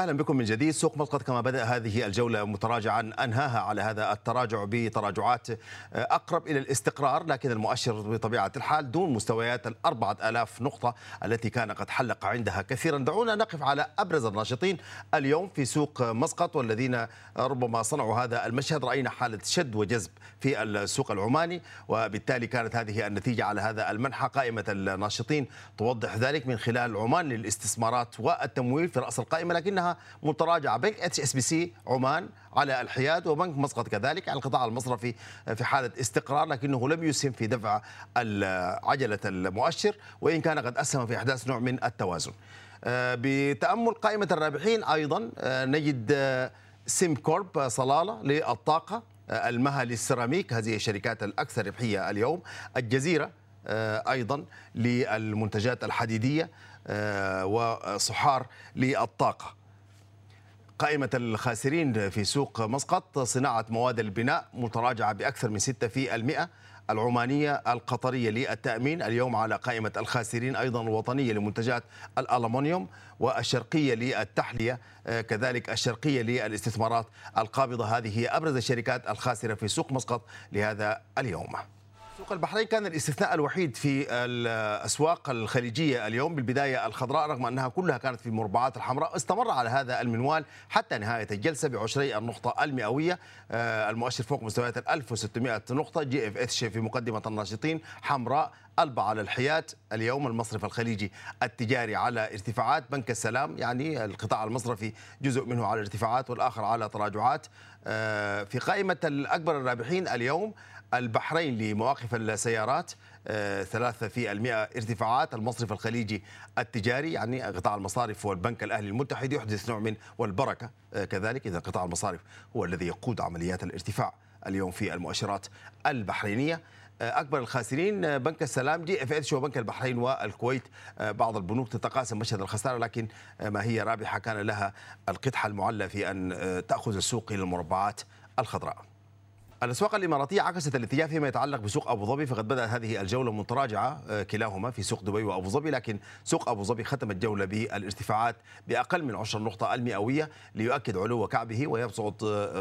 أهلا بكم من جديد. سوق مسقط كما بدأ هذه الجولة متراجعا أنهاها على هذا التراجع بتراجعات أقرب إلى الاستقرار. لكن المؤشر بطبيعة الحال دون مستويات ال 4000 نقطة التي كان قد حلق عندها كثيرا. دعونا نقف على أبرز الناشطين اليوم في سوق مسقط والذين ربما صنعوا هذا المشهد. رأينا حالة شد وجذب في السوق العماني وبالتالي كانت هذه النتيجة على هذا المنحى. قائمة الناشطين توضح ذلك من خلال عمان للاستثمارات والتمويل في رأس القائمة لكنها متراجعة بنك HSBC عمان على الحياد وبنك مسقط كذلك على القطاع المصرفي في حالة استقرار لكنه لم يسهم في دفع عجله المؤشر وإن كان قد أسهم في إحداث نوع من التوازن. بتأمل قائمة الرابحين أيضا نجد سيم كورب صلالة للطاقة المها للسيراميك هذه الشركات الأكثر ربحية اليوم الجزيرة أيضا للمنتجات الحديدية وصحار للطاقة قائمة الخاسرين في سوق مسقط صناعة مواد البناء متراجعة بأكثر من 6 في المئة. العمانية القطرية للتأمين اليوم على قائمة الخاسرين أيضا الوطنية لمنتجات الألمنيوم والشرقية للتحلية كذلك الشرقية للاستثمارات القابضة. هذه هي أبرز الشركات الخاسرة في سوق مسقط لهذا اليوم. سوق البحرين كان الاستثناء الوحيد في الأسواق الخليجية اليوم بالبداية الخضراء رغم أنها كلها كانت في المربعات الحمراء استمر على هذا المنوال حتى نهاية الجلسة بعشري النقطة المئوية. المؤشر فوق مستويات ال 1600 نقطة GFH في مقدمة الناشطين حمراء البا على الحياد اليوم المصرف الخليجي التجاري على ارتفاعات. بنك السلام يعني القطاع المصرفي جزء منه على ارتفاعات والآخر على تراجعات. في قائمة الأكبر الرابحين اليوم البحرين لمواقف السيارات ثلاثة في المئة ارتفاعات المصرف الخليجي التجاري يعني قطاع المصارف والبنك الأهلي المتحد يحدث نوع من والبركة كذلك. إذا قطاع المصارف هو الذي يقود عمليات الارتفاع اليوم في المؤشرات البحرينية. أكبر الخاسرين بنك السلام GFH وبنك البحرين والكويت. بعض البنوك تتقاسم مشهد الخسارة لكن ما هي رابحة؟ كان لها القدح المعلى في أن تأخذ السوق إلى المربعات الخضراء. الأسواق الإماراتية عكست الاتجاه فيما يتعلق بسوق أبو ظبي فقد بدأت هذه الجولة متراجعة كلاهما في سوق دبي وأبو ظبي لكن سوق أبو ظبي ختم الجوله بالارتفاعات بأقل من عشر النقطة المئوية ليؤكد علو كعبه ويصعد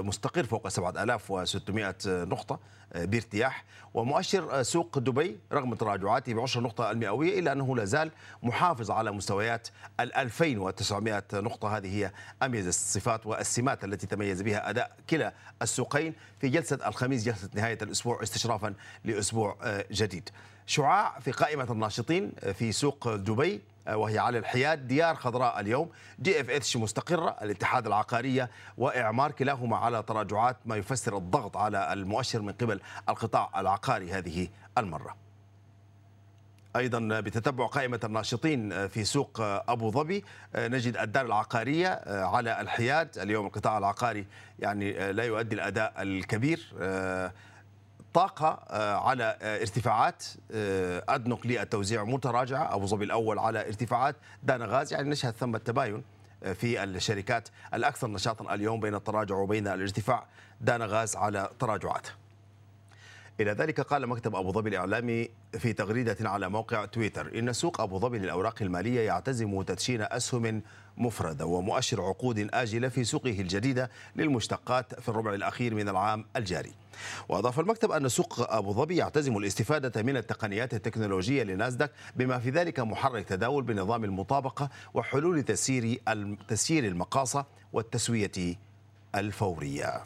مستقر فوق 7600 نقطة بارتياح. ومؤشر سوق دبي رغم تراجعاته ب 10 نقطة المئوية إلا أنه لا زال محافظ على مستويات ال 2900 نقطة. هذه هي أميز الصفات والسمات التي تميز بها أداء كلا السوقين في جلسة الخميس جلسة نهاية الأسبوع استشرافا لأسبوع جديد. شعاع في قائمة الناشطين في سوق دبي وهي على الحياد ديار خضراء اليوم GFH مستقرة الاتحاد العقارية وإعمار كلاهما على تراجعات ما يفسر الضغط على المؤشر من قبل القطاع العقاري هذه المرة أيضا بتتبع قائمة الناشطين في سوق أبو ظبي. نجد الدار العقارية على الحياد. اليوم القطاع العقاري يعني لا يؤدي الأداء الكبير. طاقة على ارتفاعات. أدنوك للتوزيع متراجعة. أبو ظبي الأول على ارتفاعات. دانا غاز يعني نشهد ثم التباين في الشركات الأكثر نشاطا اليوم بين التراجع وبين الارتفاع. دانا غاز على تراجعات إلى ذلك قال مكتب أبو ظبي الإعلامي في تغريدة على موقع تويتر إن سوق أبو ظبي للأوراق المالية يعتزم تدشين أسهم مفردة ومؤشر عقود آجلة في سوقه الجديدة للمشتقات في الربع الأخير من العام الجاري. وأضاف المكتب أن سوق أبو ظبي يعتزم الاستفادة من التقنيات التكنولوجية لناسداك بما في ذلك محرك تداول بنظام المطابقة وحلول تسيير تسيير المقاصة والتسوية الفورية.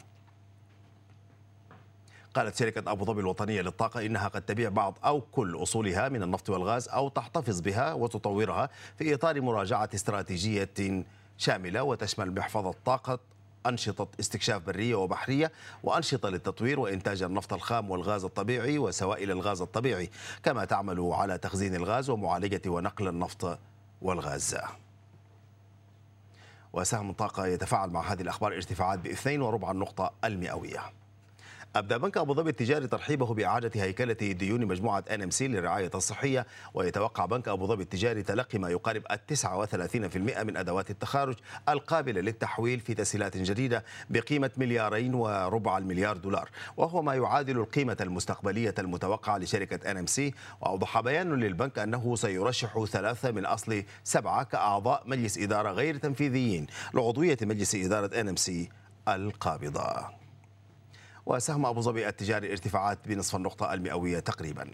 قالت شركة أبو ظبي الوطنية للطاقة إنها قد تبيع بعض أو كل أصولها من النفط والغاز أو تحتفظ بها وتطورها في إطار مراجعة استراتيجية شاملة وتشمل محفظة طاقة أنشطة استكشاف برية وبحرية وأنشطة للتطوير وإنتاج النفط الخام والغاز الطبيعي وسوائل الغاز الطبيعي كما تعمل على تخزين الغاز ومعالجة ونقل النفط والغاز. وسهم طاقة يتفاعل مع هذه الأخبار ارتفاعات بإثنين وربع النقطة المئوية. أبدأ بنك أبو ظبي التجاري ترحيبه بإعادة هيكلة ديون مجموعة NMC للرعاية الصحية ويتوقع بنك أبو ظبي التجاري تلقي ما يقارب ال 39% من أدوات التخارج القابلة للتحويل في تسهيلات جديدة بقيمة مليارين وربع المليار دولار وهو ما يعادل القيمة المستقبلية المتوقعة لشركة NMC وأوضح بيان للبنك أنه سيرشح ثلاثة من أصل سبعة كأعضاء مجلس إدارة غير تنفيذيين لعضوية مجلس إدارة NMC القابضة. وسهم أبو ظبي التجاري ارتفاعات بنصف النقطة المئوية تقريبا.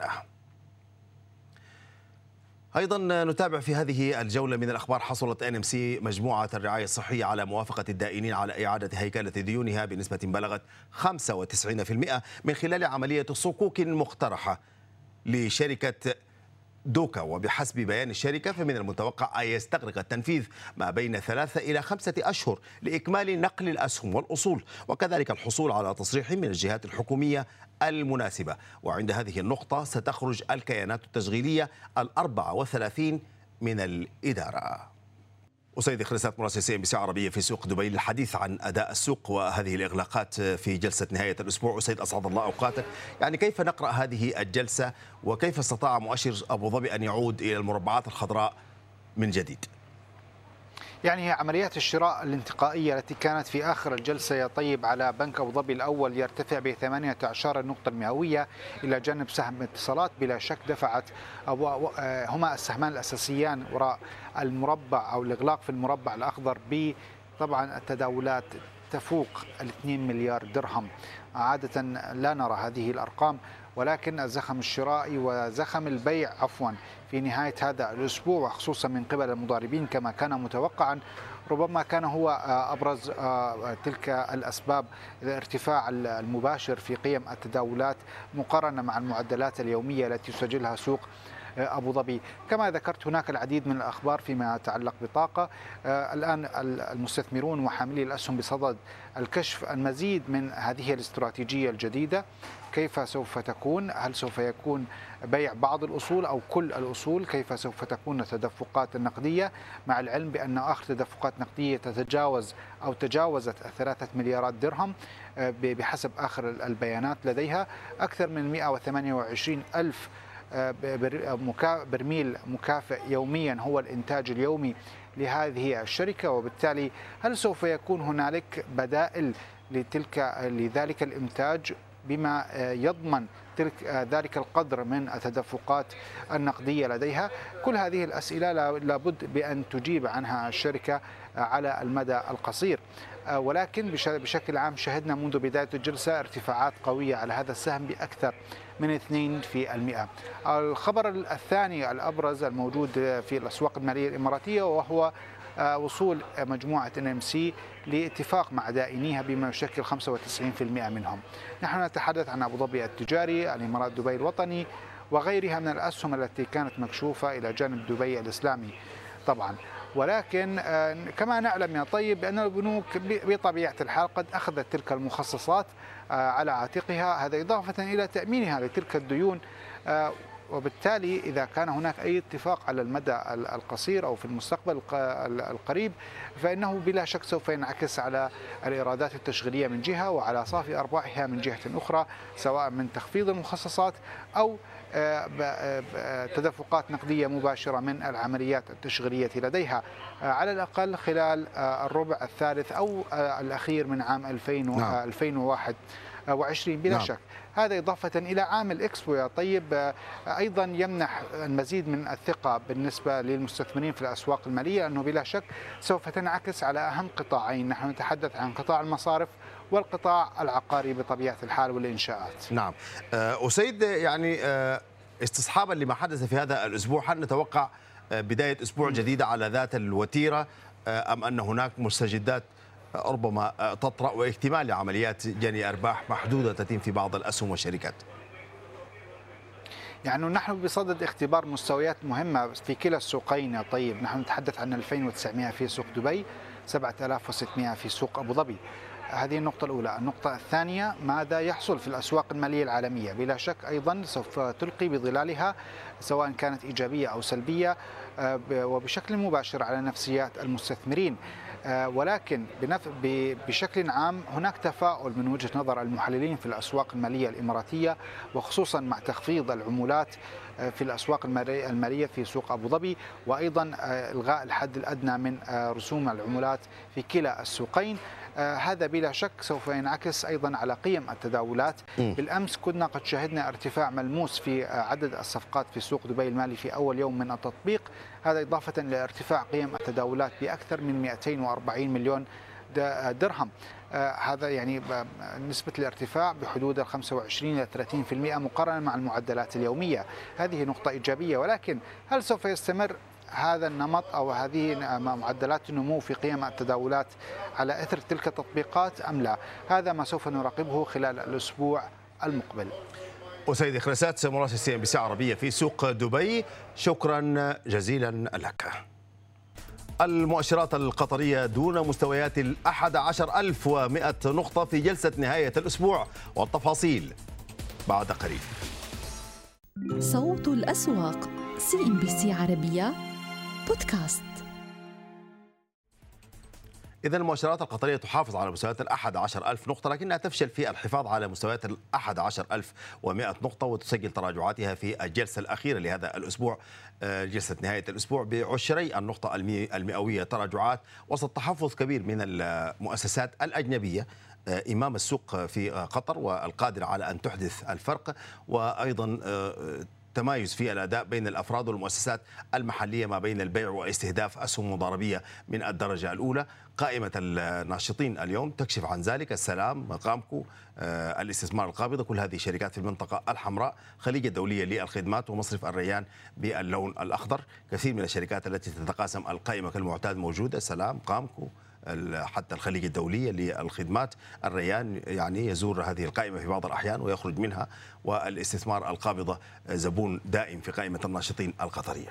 أيضا نتابع في هذه الجولة من الأخبار حصلت NMC مجموعة الرعاية الصحية على موافقة الدائنين على إعادة هيكلة ديونها بنسبة بلغت 95% من خلال عملية صكوك مقترحة لشركة DOCA وبحسب بيان الشركة فمن المتوقع أن يستغرق التنفيذ ما بين ثلاثة إلى خمسة أشهر لإكمال نقل الأسهم والأصول وكذلك الحصول على تصريح من الجهات الحكومية المناسبة. وعند هذه النقطة ستخرج الكيانات التشغيلية الأربعة وثلاثين من الإدارة. أسيد خريسات مراسل CNBC عربية في سوق دبي للحديث عن أداء السوق وهذه الإغلاقات في جلسة نهاية الأسبوع. أسيد أسعد الله أوقاتك. يعني كيف نقرأ هذه الجلسة؟ وكيف استطاع مؤشر أبو ظبي أن يعود إلى المربعات الخضراء من جديد؟ يعني هي عمليات الشراء الانتقائية التي كانت في آخر الجلسة يا طيب على بنك أبو ظبي الأول يرتفع ب 18 النقطة المئوية إلى جانب سهم اتصالات بلا شك دفعت هما السهمان الأساسيان وراء المربع أو الإغلاق في المربع الأخضر ب طبعا التداولات تفوق ال 2 مليار درهم. عادة لا نرى هذه الأرقام ولكن الزخم الشرائي وزخم البيع عفوا في نهاية هذا الأسبوع وخصوصا من قبل المضاربين كما كان متوقعا ربما كان هو أبرز تلك الأسباب الارتفاع المباشر في قيم التداولات مقارنة مع المعدلات اليومية التي يسجلها سوق أبو ظبي. كما ذكرت هناك العديد من الأخبار فيما يتعلق بطاقة. الآن المستثمرون وحاملي الأسهم بصدد الكشف المزيد من هذه الاستراتيجية الجديدة. كيف سوف تكون؟ هل سوف يكون بيع بعض الأصول أو كل الأصول؟ كيف سوف تكون التدفقات النقدية؟ مع العلم بأن آخر تدفقات نقدية تتجاوز أو تجاوزت ثلاثة مليارات درهم بحسب آخر البيانات لديها أكثر من 128 ألف برميل مكافئ يوميا هو الإنتاج اليومي لهذه الشركة وبالتالي هل سوف يكون هنالك بدائل لتلك لذلك الإنتاج؟ بما يضمن تلك ذلك القدر من التدفقات النقدية لديها. كل هذه الأسئلة لابد بأن تجيب عنها الشركة على المدى القصير. ولكن بشكل عام شهدنا منذ بداية الجلسة ارتفاعات قوية على هذا السهم بأكثر من 2 في المئة الخبر الثاني الأبرز الموجود في الأسواق المالية الإماراتية وهو وصول مجموعة إن إم سي لاتفاق مع دائنيها بما يشكل 95% منهم. نحن نتحدث عن أبو ظبي التجاري، الإمارات دبي الوطني وغيرها من الأسهم التي كانت مكشوفة إلى جانب دبي الإسلامي طبعا. ولكن كما نعلم يا طيب بأن البنوك بطبيعة الحال قد أخذت تلك المخصصات على عاتقها. هذا إضافة إلى تأمينها لتلك الديون وبالتالي إذا كان هناك أي اتفاق على المدى القصير أو في المستقبل القريب فإنه بلا شك سوف ينعكس على الإيرادات التشغيلية من جهة وعلى صافي أرباحها من جهة أخرى سواء من تخفيض المخصصات أو تدفقات نقدية مباشرة من العمليات التشغيلية لديها. على الأقل خلال الربع الثالث أو الأخير من عام 2001 20 بلا نعم. شك. هذا إضافة إلى عامل إكسبو يا طيب أيضا يمنح المزيد من الثقة بالنسبة للمستثمرين في الأسواق المالية أنه بلا شك سوف تنعكس على أهم قطاعين. نحن نتحدث عن قطاع المصارف والقطاع العقاري بطبيعة الحال والإنشاءات. نعم. أسيد يعني استصحابا لما حدث في هذا الأسبوع هل نتوقع بداية أسبوع جديدة على ذات الوتيرة أم أن هناك مستجدات ربما تطرأ واكتمال لعمليات جني أرباح محدودة تتم في بعض الأسهم والشركات. يعني نحن بصدد اختبار مستويات مهمة في كلا السوقين طيب نحن نتحدث عن 2900 في سوق دبي 7600 في سوق أبو ظبي. هذه النقطة الأولى. النقطة الثانية ماذا يحصل في الأسواق المالية العالمية؟ بلا شك أيضا سوف تلقي بظلالها سواء كانت إيجابية أو سلبية وبشكل مباشر على نفسيات المستثمرين. ولكن بشكل عام هناك تفاؤل من وجهة نظر المحللين في الأسواق المالية الإماراتية وخصوصا مع تخفيض العمولات في الأسواق المالية في سوق أبو ظبي وأيضا إلغاء الحد الأدنى من رسوم العمولات في كلا السوقين. آه، هذا بلا شك سوف ينعكس أيضا على قيم التداولات. م. بالأمس كنا قد شهدنا ارتفاع ملموس في آه، عدد الصفقات في سوق دبي المالي في أول يوم من التطبيق. هذا إضافة لارتفاع قيم التداولات بأكثر من 240 مليون آه، درهم. هذا يعني نسبة الارتفاع بحدود ال 25 إلى 30% مقارنة مع المعدلات اليومية. هذه نقطة إيجابية ولكن هل سوف يستمر هذا النمط أو هذه معدلات النمو في قيم التداولات على إثر تلك التطبيقات أم لا؟ هذا ما سوف نراقبه خلال الأسبوع المقبل. أسيد خريسات مراسل CNBC عربية في سوق دبي شكرا جزيلا لك. المؤشرات القطرية دون مستويات الأحد عشر ألف ومئة نقطة في جلسة نهاية الأسبوع والتفاصيل بعد قليل صوت الأسواق CNBC عربية بودكاست. إذا المؤشرات القطرية تحافظ على مستويات عشر ألف نقطة لكنها تفشل في الحفاظ على مستويات ألف ومائة نقطة وتسجل تراجعاتها في الجلسة الأخيرة لهذا الأسبوع. آه، جلسة نهاية الأسبوع بعشري النقطة المئوية. تراجعات وسط تحفظ كبير من المؤسسات الأجنبية. آه، إمام السوق في قطر والقادرة على أن تحدث الفرق وأيضا آه، تمايز في الأداء بين الأفراد والمؤسسات المحلية ما بين البيع واستهداف أسهم مضاربية من الدرجة الأولى. قائمة الناشطين اليوم تكشف عن ذلك السلام مقامكو آه، الاستثمار القابضه كل هذه الشركات في المنطقة الحمراء خليج الدولية للخدمات ومصرف الريان باللون الأخضر. كثير من الشركات التي تتقاسم القائمة كالمعتاد موجودة. سلام قامكو حتى الخليج الدولية للخدمات. الريان يعني يزور هذه القائمة في بعض الأحيان ويخرج منها والاستثمار القابضة زبون دائم في قائمة الناشطين القطرية.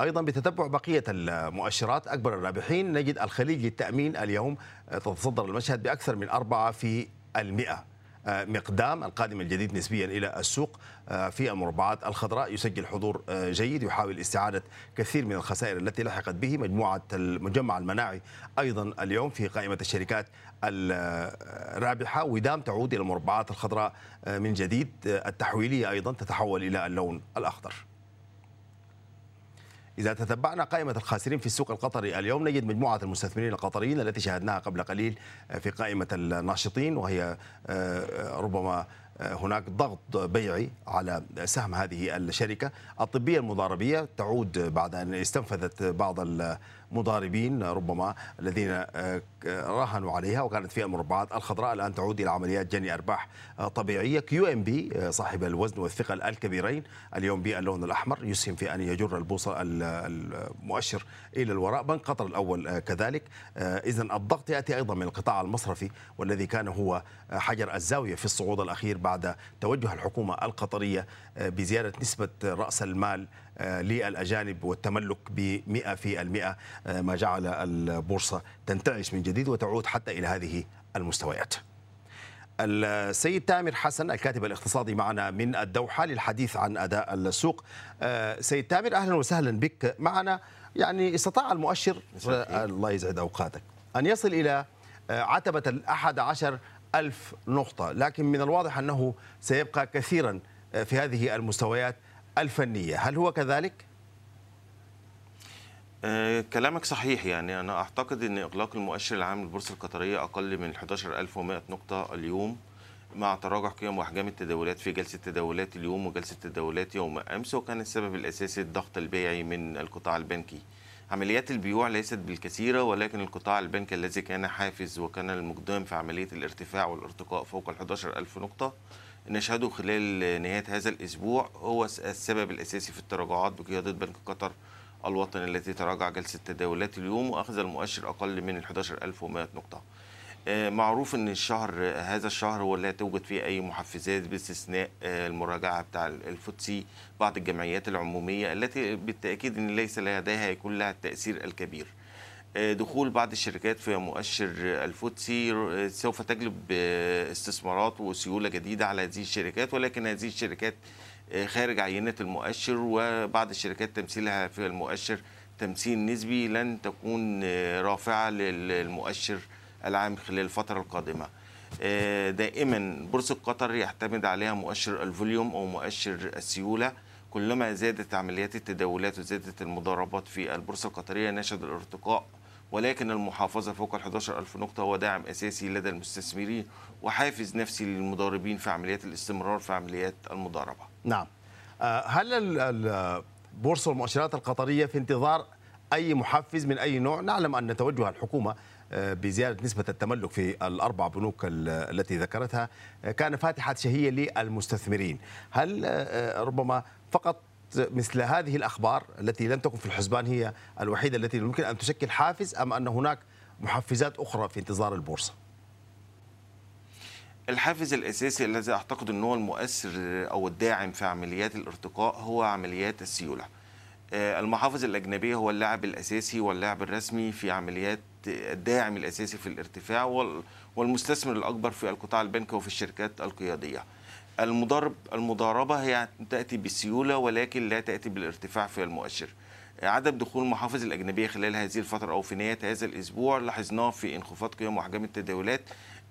أيضا بتتبع بقية المؤشرات أكبر الرابحين نجد الخليج للتأمين اليوم تتصدر المشهد بأكثر من أربعة في المئة. مقدام القادم الجديد نسبيا إلى السوق آه، في المربعات الخضراء يسجل حضور آه، جيد يحاول استعادة كثير من الخسائر التي لحقت به. مجموعة المجمع المناعي أيضا اليوم في قائمة الشركات الرابحة. ودام تعود إلى المربعات الخضراء آه، من جديد التحويلية أيضا تتحول إلى اللون الأخضر. إذا تتبعنا قائمة الخاسرين في السوق القطري اليوم نجد مجموعة المستثمرين القطريين التي شاهدناها قبل قليل في قائمة الناشطين وهي آه، ربما هناك ضغط بيعي على سهم هذه الشركة. الطبية المضاربية تعود بعد أن استنفذت بعض المضاربين ربما الذين آه، راهنوا عليها وكانت في المربعات الخضراء الآن تعود إلى عمليات جني أرباح آه، طبيعية. QNB آه، صاحب الوزن والثقل الكبيرين اليوم باللون الأحمر يسهم في أن يجر البوصة المؤشر إلى الوراء. بنك قطر الأول كذلك. إذا الضغط يأتي أيضا من القطاع المصرفي والذي كان هو حجر الزاوية في الصعود الأخير بعد توجه الحكومة القطرية بزيادة نسبة رأس المال آه، للأجانب والتملك ب 100% آه، ما جعل البورصة تنتعش من جديد وتعود حتى إلى هذه المستويات. السيد تامر حسن الكاتب الاقتصادي معنا من الدوحة للحديث عن أداء السوق. آه، سيد تامر أهلا وسهلا بك معنا. يعني استطاع المؤشر الله يسعد أوقاتك أن يصل إلى عتبة الأحد عشر ألف نقطة لكن من الواضح أنه سيبقى كثيرا في هذه المستويات الفنية. هل هو كذلك؟ آه كلامك صحيح يعني. أنا أعتقد أن إغلاق المؤشر العام للبورصة القطرية أقل من 11100 نقطة اليوم مع تراجع قيم وأحجام التداولات في جلسة تداولات اليوم وجلسة تداولات يوم أمس وكان السبب الأساسي الضغط البيعي من القطاع البنكي. عمليات البيوع ليست بالكثيرة ولكن القطاع البنكي الذي كان حافز وكان المقدام في عملية الارتفاع والارتقاء فوق ال 11000 نقطة نشهده خلال نهاية هذا الأسبوع هو السبب الأساسي في التراجعات بقيادة بنك قطر الوطني التي تراجع جلسة تداولات اليوم وأخذ المؤشر أقل من 11100 نقطة. معروف إن الشهر هذا الشهر هو لا توجد فيه أي محفزات باستثناء آه، المراجعة بتاع ال FTSE بعض الجمعيات العمومية التي بالتأكيد إن ليس لديها يكون لها التأثير الكبير. آه، دخول بعض الشركات في مؤشر ال FTSE آه، سوف تجلب آه، استثمارات وسيولة جديدة على هذه الشركات ولكن هذه الشركات خارج عينة المؤشر وبعض الشركات تمثيلها في المؤشر تمثيل نسبي لن تكون آه، رافعة للمؤشر العام خلال الفترة القادمة آه، دائما بورصة قطر يعتمد عليها مؤشر الفوليوم أو مؤشر السيولة كلما زادت عمليات التداولات وزادت المضاربات في البورصة القطرية نشد الارتقاء ولكن المحافظة فوق ال 11000 نقطة هو داعم أساسي لدى المستثمرين وحافز نفسي للمضاربين في عمليات الاستمرار في عمليات المضاربة. نعم آه، هل ال- ال- البورصه والمؤشرات القطرية في انتظار أي محفز من أي نوع؟ نعلم أن توجه الحكومة آه، بزيادة نسبة التملك في الأربع بنوك ال- التي ذكرتها آه، كان فاتحة شهية للمستثمرين، هل آه، ربما فقط مثل هذه الأخبار التي لم تكن في الحسبان هي الوحيدة التي يمكن أن تشكل حافز أم أن هناك محفزات أخرى في انتظار البورصة؟ الحافز الأساسي الذي أعتقد ان هو المؤثر أو الداعم في عمليات الارتقاء هو عمليات السيولة. آه، المحافظ الاجنبيه هو اللاعب الأساسي واللاعب الرسمي في عمليات الداعم الأساسي في الارتفاع وال- والمستثمر الأكبر في القطاع البنكي وفي الشركات القيادية. المضارب المضاربة هي تأتي بالسيوله ولكن لا تأتي بالارتفاع في المؤشر. عدم دخول المحافظ الأجنبية خلال هذه الفترة أو في نهاية هذا الأسبوع لاحظناه في انخفاض قيم وأحجام التداولات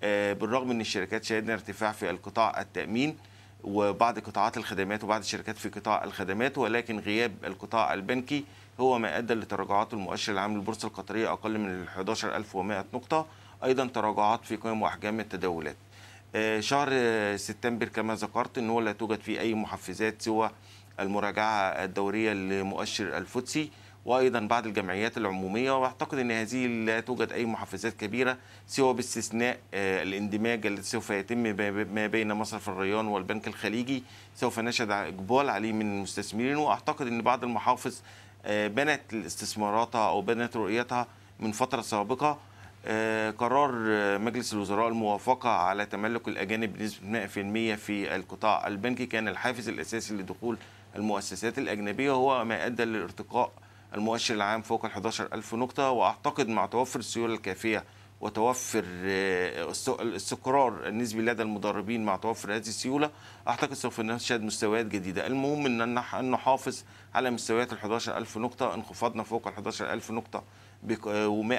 آه، بالرغم من الشركات شهدنا ارتفاع في القطاع التأمين وبعض قطاعات الخدمات وبعض الشركات في قطاع الخدمات ولكن غياب القطاع البنكي هو ما أدى لتراجعات المؤشر العام للبورصة القطرية أقل من ال 11100 نقطة. أيضا تراجعات في قيم وأحجام التداولات. آه، شهر سبتمبر كما ذكرت إن هو لا توجد فيه أي محفزات سوى المراجعة الدورية لمؤشر الفوتسي. وأيضا بعض الجمعيات العمومية وأعتقد إن هذه لا توجد أي محفزات كبيرة سوى باستثناء آه، الاندماج الذي سوف يتم ما- بين مصرف الريان والبنك الخليجي. سوف نشهد إقبال عليه من المستثمرين وأعتقد إن بعض المحافظ آه، بنت استثماراتها أو بنت رؤيتها من فترة سابقة آه، قرار مجلس الوزراء الموافقة على تملك الأجانب بنسبة 100% في القطاع البنكي. كان الحافز الأساسي لدخول المؤسسات الأجنبية هو ما أدى لارتقاء المؤشر العام فوق ال 11 ألف نقطة وأعتقد مع توفر السيولة الكافية وتوفر آه، الاستقرار النسبي لدى المضاربين مع توفر هذه السيولة أعتقد سوف نشهد مستويات جديدة. المهم أن نح- أن نحافظ على مستويات ال 11 ألف نقطة انخفاضنا فوق ال 11 ألف نقطة و100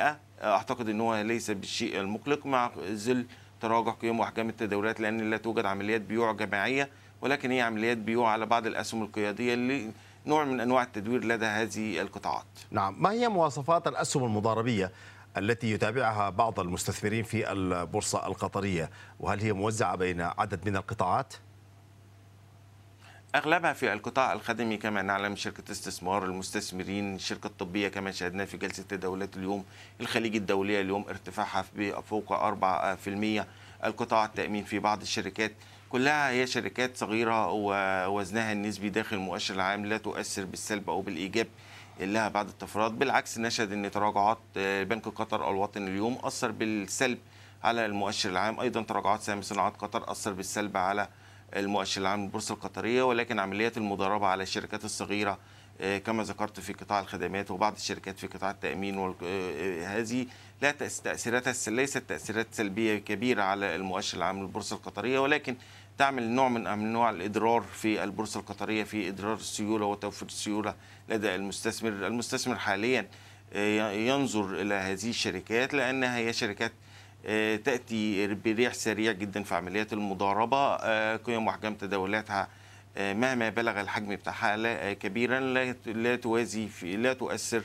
أعتقد إن هو ليس بالشيء المقلق مع ظل تراجع قيم وأحجام التداولات لأن لا توجد عمليات بيوع جماعية ولكن هي عمليات بيوع على بعض الأسهم القيادية اللي نوع من أنواع التدوير لدى هذه القطاعات. نعم ما هي مواصفات الأسهم المضاربية التي يتابعها بعض المستثمرين في البورصة القطرية وهل هي موزعة بين عدد من القطاعات؟ أغلبها في القطاع الخدمي كما نعلم شركة استثمار المستثمرين الشركة الطبية كما شاهدنا في جلسة تداولات اليوم الخليج الدولية اليوم ارتفاعها فوق 4% القطاع التأمين في بعض الشركات كلها هي شركات صغيرة ووزنها النسبي داخل المؤشر العام لا تؤثر بالسلب أو بالإيجاب لها بعض الطفرات بالعكس نشهد إن تراجعات آه، بنك قطر الوطني اليوم أثر بالسلب على المؤشر العام. أيضا تراجعات سهم صناعات قطر أثر بالسلب على المؤشر العام للبورصة القطرية ولكن عمليات المضاربة على الشركات الصغيرة آه، كما ذكرت في قطاع الخدمات وبعض الشركات في قطاع التأمين وال- آه، آه، هذه لا الس- ليست تأثيرات سلبية كبيرة على المؤشر العام للبورصة القطرية ولكن تعمل نوع من انواع الإضرار في البورصة القطرية في إضرار السيولة وتوفير السيولة لدى المستثمر. المستثمر حاليا آه، ينظر إلى هذه الشركات لأنها هي شركات آه، تأتي بريح سريع جدا في عمليات المضاربة آه، قيم واحجام تداولاتها آه، مهما بلغ الحجم بتاعها آه، كبيرا لا توازي في لا تؤثر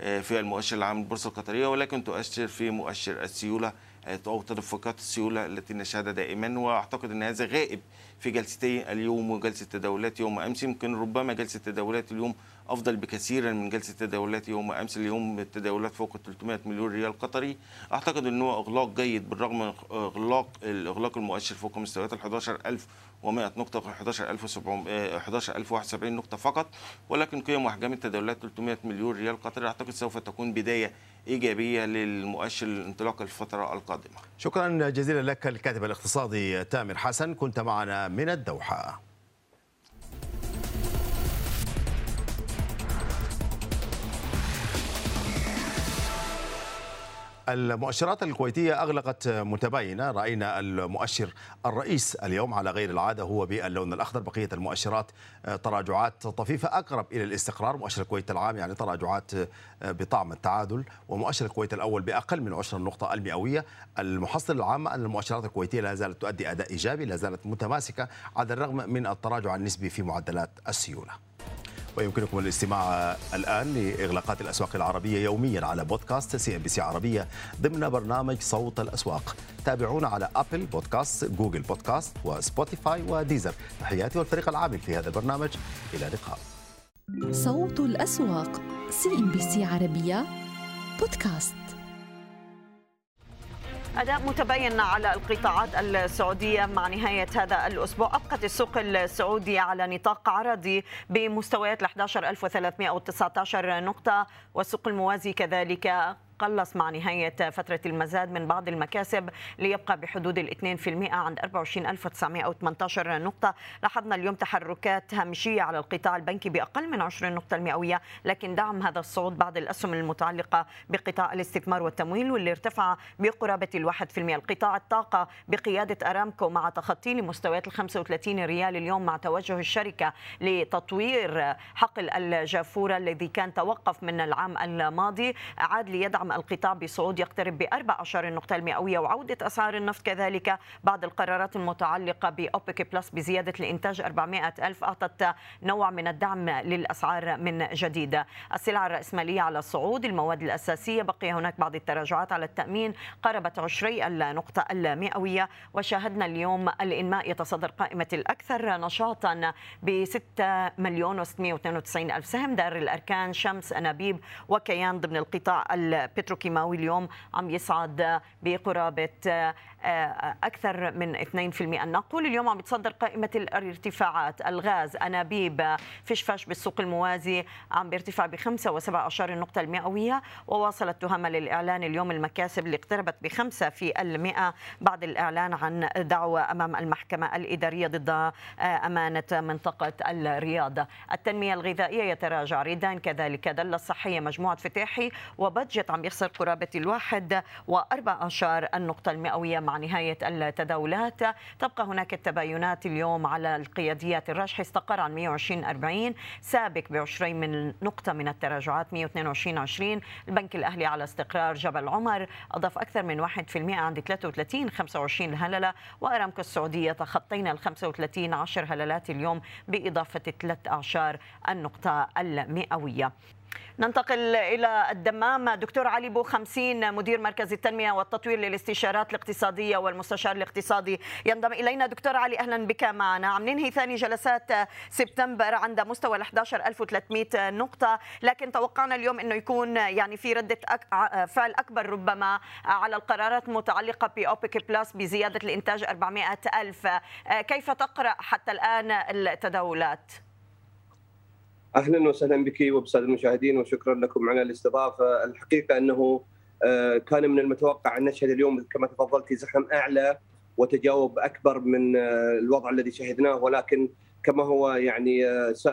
آه، في المؤشر العام للبورصة القطرية ولكن تؤثر في مؤشر السيولة آه، أو تدفقات السيولة التي نشهدها دائما وأعتقد إن هذا غائب في جلستي اليوم وجلسة تداولات يوم أمس يمكن ربما جلسة تداولات اليوم أفضل بكثيرا من جلسة تداولات يوم أمس. اليوم التداولات فوق 300 مليون ريال قطري. أعتقد إن هو إغلاق جيد بالرغم من إغلاق الاغلاق المؤشر فوق مستويات ال 11100 نقطة و 11700 11071 نقطة فقط. ولكن قيم واحجام التداولات 300 مليون ريال قطري أعتقد سوف تكون بداية إيجابية للمؤشر الانطلاق الفترة القادمة. شكرا جزيلا لك الكاتب الاقتصادي تامر حسن. كنت معنا من الدوحة. المؤشرات الكويتية أغلقت متباينة رأينا المؤشر الرئيس اليوم على غير العادة هو باللون الأخضر. بقية المؤشرات تراجعات طفيفة أقرب إلى الاستقرار. مؤشر الكويت العام يعني تراجعات بطعم التعادل. ومؤشر الكويت الأول بأقل من عشر النقطة المئوية. المحصلة العامة أن المؤشرات الكويتية لا زالت تؤدي أداء إيجابي لا زالت متماسكة على الرغم من التراجع النسبي في معدلات السيولة. ويمكنكم الاستماع الآن لإغلاقات الأسواق العربية يوميا على بودكاست CNBC عربية ضمن برنامج صوت الأسواق. تابعونا على Apple Podcasts Google Podcasts و Spotify و Deezer. تحياتي والفريق العامل في هذا البرنامج. إلى اللقاء. صوت الأسواق CNBC عربية بودكاست. أداء متباين على القطاعات السعودية مع نهاية هذا الأسبوع. أبقت السوق السعودي على نطاق عرضي بمستويات 11319 نقطة والسوق الموازي كذلك قلص مع نهاية فترة المزاد من بعض المكاسب ليبقى بحدود ال 2% عند 24918 نقطة. لاحظنا اليوم تحركات هامشية على القطاع البنكي بأقل من 20 نقطة المئوية لكن دعم هذا الصعود بعض الأسهم المتعلقة بقطاع الاستثمار والتمويل واللي ارتفع بقرابة الواحد في المئة. القطاع الطاقة بقيادة أرامكو مع تخطي لمستويات ال 35 ريال اليوم مع توجه الشركة لتطوير حقل الجافورة الذي كان توقف من العام الماضي عاد ليدعم القطاع بصعود يقترب ب 14 النقطة المئوية وعودة أسعار النفط كذلك بعد القرارات المتعلقة بأوبك بلس بزيادة الإنتاج 400 ألف أعطت نوع من الدعم للأسعار من جديد. السلع الرأسمالية على الصعود المواد الأساسية بقي هناك بعض التراجعات على التأمين قربت عشري النقطة المئوية. وشاهدنا اليوم الإنماء يتصدر قائمة الأكثر نشاطا ب 6 مليون و692 ألف سهم. دار الأركان شمس أنابيب وكيان ضمن القطاع البتروكيماوي اليوم عم يصعد بقرابة أكثر من 2% النقول اليوم عم يتصدر قائمة الارتفاعات. الغاز أنابيب فشفش بالسوق الموازي عم بيرتفع ب 5.17 النقطة المئوية. وواصلت تهمة للإعلان اليوم المكاسب اللي اقتربت ب 5 في المئة بعد الإعلان عن دعوة أمام المحكمة الإدارية ضد أمانة منطقة الرياض. التنمية الغذائية يتراجع. ريدان كذلك دلة الصحية مجموعة فتاحي وبدجت عم يخسر قرابة الواحد وأربع عشر النقطة المئوية مع نهاية التداولات. تبقى هناك التباينات اليوم على القياديات الرشح. استقر عن 120 40 سابق بعشرين من نقطة من التراجعات 122 20 البنك الأهلي على استقرار جبل عمر أضاف أكثر من 1% عند 33 25 الهللة وأرامكو السعودية تخطينا ال 35 10 هللات اليوم بإضافة 13 النقطة المئوية. ننتقل إلى الدمام. دكتور علي بو خمسين مدير مركز التنمية والتطوير للاستشارات الاقتصادية والمستشار الاقتصادي. ينضم إلينا دكتور علي أهلا بك معنا. عم ننهي ثاني جلسات سبتمبر عند مستوى 11300 نقطة لكن توقعنا اليوم أنه يكون يعني في ردة فعل أكبر ربما على القرارات المتعلقة بأوبك بلس بزيادة الإنتاج 400 ألف. كيف تقرأ حتى الآن التداولات؟ أهلا وسهلا بك وبالساده المشاهدين وشكرا لكم على الاستضافة، الحقيقة أنه كان من المتوقع أن نشهد اليوم كما تفضلت زخم أعلى وتجاوب أكبر من الوضع الذي شهدناه. ولكن كما هو يعني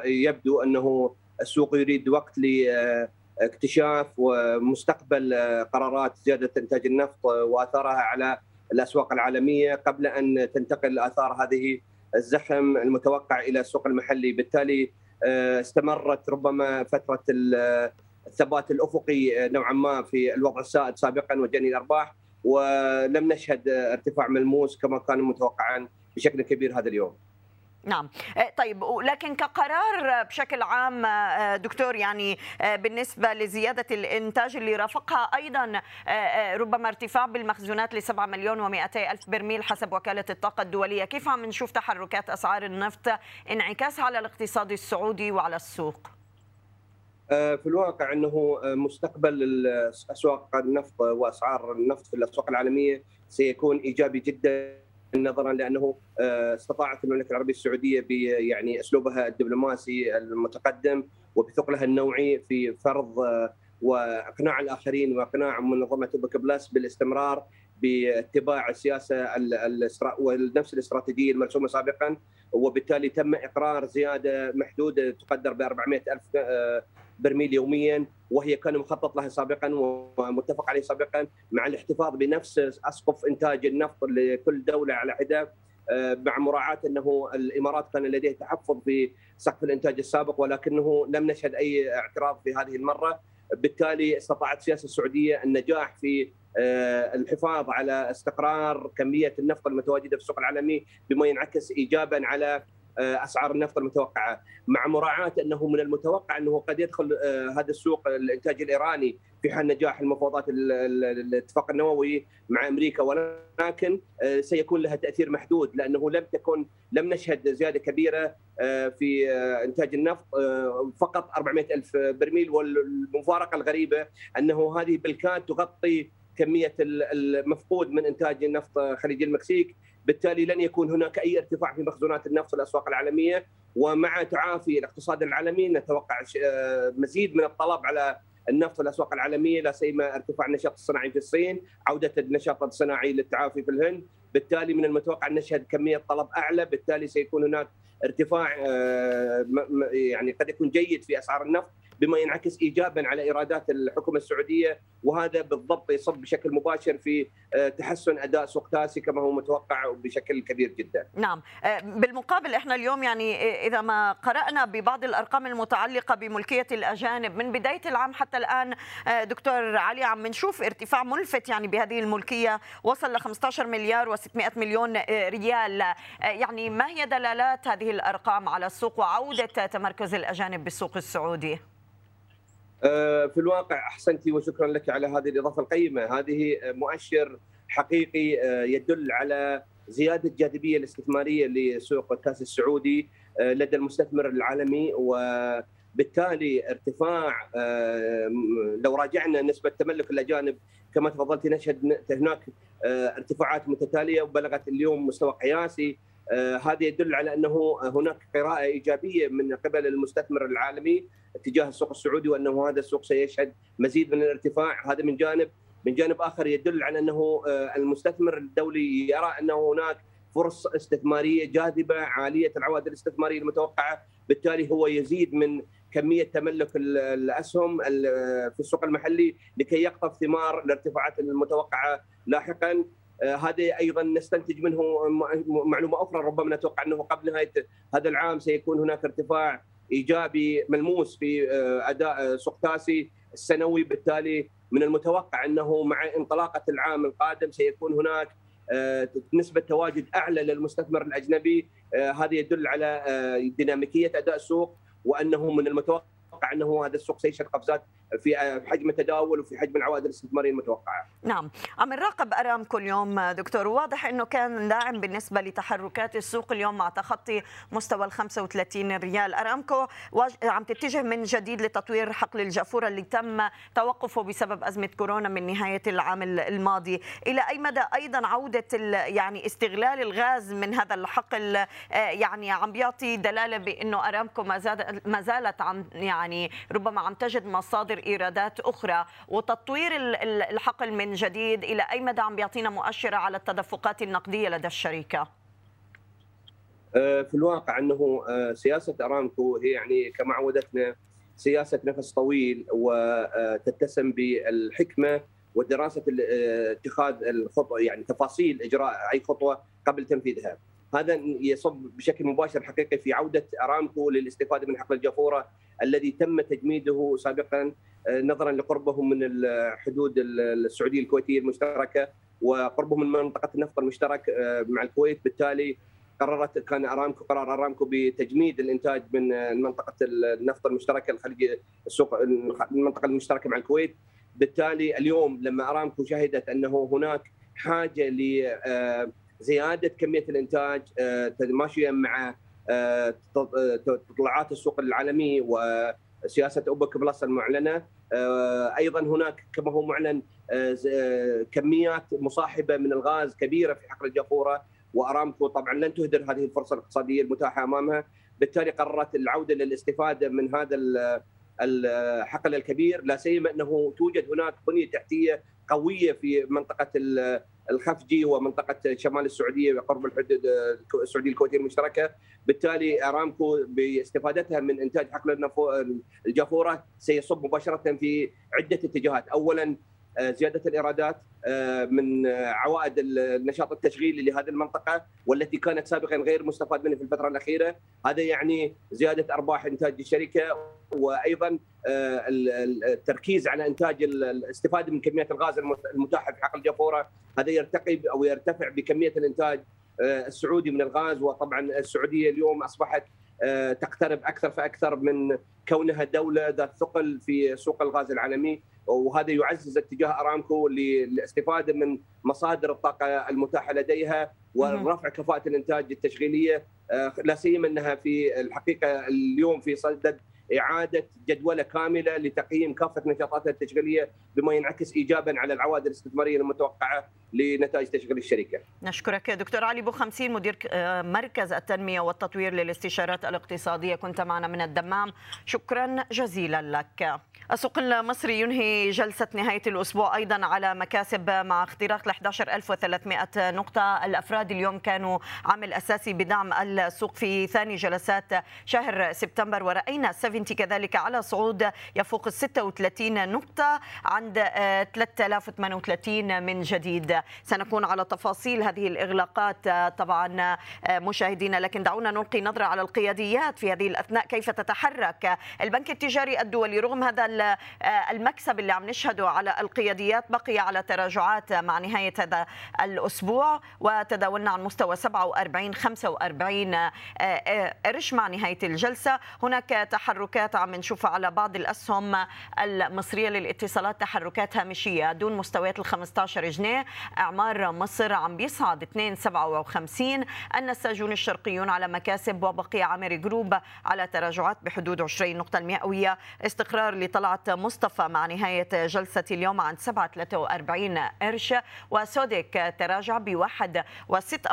يبدو أنه السوق يريد وقت لاكتشاف ومستقبل قرارات زيادة إنتاج النفط وآثارها على الأسواق العالمية. قبل أن تنتقل آثار هذه الزخم المتوقع إلى السوق المحلي، بالتالي استمرت ربما فترة الثبات الأفقي نوعا ما في الوضع السائد سابقا وجني الأرباح ولم نشهد ارتفاع ملموس كما كان متوقعا بشكل كبير هذا اليوم. نعم. طيب لكن كقرار بشكل عام دكتور يعني بالنسبة لزيادة الإنتاج اللي رافقها أيضا ربما ارتفاع بالمخزونات ل 7 مليون و200 ألف برميل حسب وكالة الطاقة الدولية. كيف عم نشوف تحركات أسعار النفط انعكاس على الاقتصاد السعودي وعلى السوق؟ في الواقع إنه مستقبل اسواق النفط وأسعار النفط في الأسواق العالمية سيكون إيجابي جدا. نظرا لأنه استطاعت المملكة العربية السعودية يعني أسلوبها الدبلوماسي المتقدم وبثقلها النوعي في فرض وإقناع الآخرين وإقناع منظمة اوبك بلس بالاستمرار باتباع السياسة ونفس الاستراتيجية المرسومة سابقا وبالتالي تم إقرار زيادة محدودة تقدر ب 400 الف برميل يوميا وهي كان مخطط لها سابقا ومتفق عليه سابقا مع الاحتفاظ بنفس أسقف إنتاج النفط لكل دولة على حدة آه، مع مراعاة أنه الإمارات كان لديه تحفظ في سقف الإنتاج السابق ولكنه لم نشهد أي اعتراض في هذه المرة. بالتالي استطاعت السياسة السعودية النجاح في آه، الحفاظ على استقرار كمية النفط المتواجدة في السوق العالمي بما ينعكس ايجابا على أسعار النفط المتوقعة. مع مراعاة أنه من المتوقع أنه قد يدخل آه، هذا السوق الإنتاج الإيراني في حال نجاح المفاوضات الاتفاق النووي مع أمريكا. ولكن آه، سيكون لها تأثير محدود لأنه لم تكن لم نشهد زيادة كبيرة في إنتاج النفط فقط 400 ألف برميل. والمفارقة الغريبة أنه هذه بالكاد تغطي كمية المفقود من إنتاج النفط خليج المكسيك. بالتالي لن يكون هناك أي ارتفاع في مخزونات النفط في الاسواق العالمية. ومع تعافي الاقتصاد العالمي نتوقع آه، مزيد من الطلب على النفط في الاسواق العالمية لا سيما ارتفاع النشاط الصناعي في الصين، عودة النشاط الصناعي للتعافي في الهند، بالتالي من المتوقع أن نشهد كمية طلب أعلى، بالتالي سيكون هناك ارتفاع آه، يعني قد يكون جيد في أسعار النفط. بما ينعكس ايجابا على إيرادات الحكومة السعودية وهذا بالضبط يصب بشكل مباشر في آه، تحسن أداء سوق تاسي كما هو متوقع بشكل كبير جدا. نعم، آه، بالمقابل إحنا اليوم يعني آه، إذا ما قرأنا ببعض الأرقام المتعلقة بملكية الأجانب من بداية العام حتى الآن دكتور علي عم نشوف ارتفاع ملفت يعني بهذه الملكية وصل ل 15 مليار و600 مليون ريال، يعني ما هي دلالات هذه الأرقام على السوق وعودة تمركز الأجانب بالسوق السعودي؟ آه، في الواقع أحسنتي وشكرا لك على هذه الإضافة القيمة، هذه مؤشر حقيقي آه، يدل على زيادة الجاذبيه الاستثمارية لسوق الكاس السعودي آه، لدى المستثمر العالمي وبالتالي ارتفاع لو راجعنا نسبة تملك الأجانب كما تفضلت نشهد هناك ارتفاعات متتالية وبلغت اليوم مستوى قياسي هذا يدل على أنه هناك قراءة إيجابية من قبل المستثمر العالمي اتجاه السوق السعودي وأنه هذا السوق سيشهد مزيد من الارتفاع. هذا من جانب من جانب آخر يدل على أنه آه، المستثمر الدولي يرى أنه هناك فرص استثمارية جاذبة عالية العوائد الاستثمارية المتوقعة. بالتالي هو يزيد من كمية تملك الأسهم في السوق المحلي لكي يقطف ثمار الارتفاعات المتوقعة لاحقا. آه، هذا أيضا نستنتج منه معلومة أخرى ربما نتوقع أنه قبل نهاية هذا العام سيكون هناك ارتفاع إيجابي ملموس في آه، أداء سوق تاسي السنوي. بالتالي من المتوقع أنه مع انطلاقة العام القادم سيكون هناك آه، نسبة تواجد أعلى للمستثمر الأجنبي. هذا يدل على ديناميكية أداء السوق وأنه من المتوقع أتوقع أنه هذا السوق سيشهد قفزات في حجم التداول وفي حجم العوائد الاستثمارية المتوقعة. نعم، عم نراقب ارامكو اليوم دكتور. واضح أنه كان داعم بالنسبة لتحركات السوق اليوم مع تخطي مستوى ال 35 ريال، ارامكو عم تتجه من جديد لتطوير حقل الجافورة اللي تم توقفه بسبب أزمة كورونا من نهاية العام الماضي، إلى أي مدى أيضا عودة يعني استغلال الغاز من هذا الحقل؟ آه، يعني عم بيعطي دلالة بأنه أرامكو ما زالت عم يعني يعني ربما عم تجد مصادر إيرادات أخرى وتطوير الحقل من جديد إلى أي مدى عم بيعطينا مؤشرة على التدفقات النقدية لدى الشركة؟ آه، في الواقع أنه آه، سياسة أرامكو هي يعني كما عودتنا سياسة نفس طويل وتتسم بالحكمة ودراسة آه، اتخاذ الخطوة يعني تفاصيل إجراء أي خطوة قبل تنفيذها. هذا يصب بشكل مباشر حقيقي في عودة أرامكو للاستفادة من حقل الجافوره الذي تم تجميده سابقا آه، نظرا لقربه من الحدود السعودية الكويتية المشتركة وقربه من منطقة النفط المشترك آه، مع الكويت. بالتالي قررت كان أرامكو قرار أرامكو بتجميد الإنتاج من منطقة النفط المشتركة الخليج السوق المنطقة المشتركة مع الكويت. بالتالي اليوم لما أرامكو شهدت أنه هناك حاجة لزياده آه، كمية الإنتاج ماشيه مع تطلعات السوق العالمي وسياسة أوبك بلس المعلنة. آه، أيضا هناك كما هو معلن آه، آه، كميات مصاحبة من الغاز كبيرة في حقل الجافوره وأرامكو. طبعا لن تهدر هذه الفرصة الاقتصادية المتاحة أمامها. بالتالي قررت العودة للاستفادة من هذا الحقل الكبير. لا سيما أنه توجد هناك بنية تحتية قوية في منطقة الخفجي ومنطقة شمال السعودية قرب الحدود السعودية الكويتية المشتركة، بالتالي أرامكو باستفادتها من إنتاج حقل الجافورة سيصب مباشرة في عدة اتجاهات، اولا زيادة الإيرادات من عوائد النشاط التشغيلي لهذه المنطقة والتي كانت سابقا غير مستفاد منها في الفترة الأخيرة، هذا يعني زيادة أرباح إنتاج الشركة وأيضا التركيز على إنتاج الاستفاده من كميات الغاز المتاحه في حقل جافوره، هذا يرتقي أو يرتفع بكمية الإنتاج السعودي من الغاز. وطبعا السعودية اليوم أصبحت تقترب أكثر فأكثر من كونها دولة ذات ثقل في سوق الغاز العالمي وهذا يعزز اتجاه أرامكو للاستفادة من مصادر الطاقة المتاحة لديها ورفع كفاءة الإنتاج التشغيلية. لا سيما أنها في الحقيقة اليوم في صدد إعادة جدولة كاملة لتقييم كافة نشاطاتها التشغيلية بما ينعكس ايجابا على العوائد الاستثمارية المتوقعة لنتائج تشغيل الشركة. نشكرك دكتور علي بو خمسين مدير مركز التنمية والتطوير للاستشارات الاقتصادية كنت معنا من الدمام شكرا جزيلا لك. السوق المصري ينهي جلسة نهاية الأسبوع أيضا على مكاسب مع اختراق ل 11300 نقطة الأفراد اليوم كانوا عامل أساسي بدعم السوق في ثاني جلسات شهر سبتمبر ورأينا 70 كذلك على صعود يفوق ال 36 نقطة عند 3038 من جديد. سنكون على تفاصيل هذه الإغلاقات طبعا مشاهدينا. لكن دعونا نلقي نظرة على القياديات في هذه الأثناء. كيف تتحرك البنك التجاري الدولي؟ رغم هذا المكسب اللي عم نشهده على القياديات بقي على تراجعات مع نهاية هذا الأسبوع. وتداولنا عن مستوى 47 45 قرش مع نهاية الجلسة. هناك تحركات عم نشوفها على بعض الأسهم المصرية للاتصالات تحركات هامشية دون مستويات ال 15 جنيه. إعمار مصر عم بيصعد 2.57 النساجون الشرقيون على مكاسب وبقي عامر جروب على تراجعات بحدود 20 نقطة المئوية. استقرار لطلعت مصطفى مع نهاية جلسة اليوم عن 7.43 قرش. وسودك تراجع بواحد وست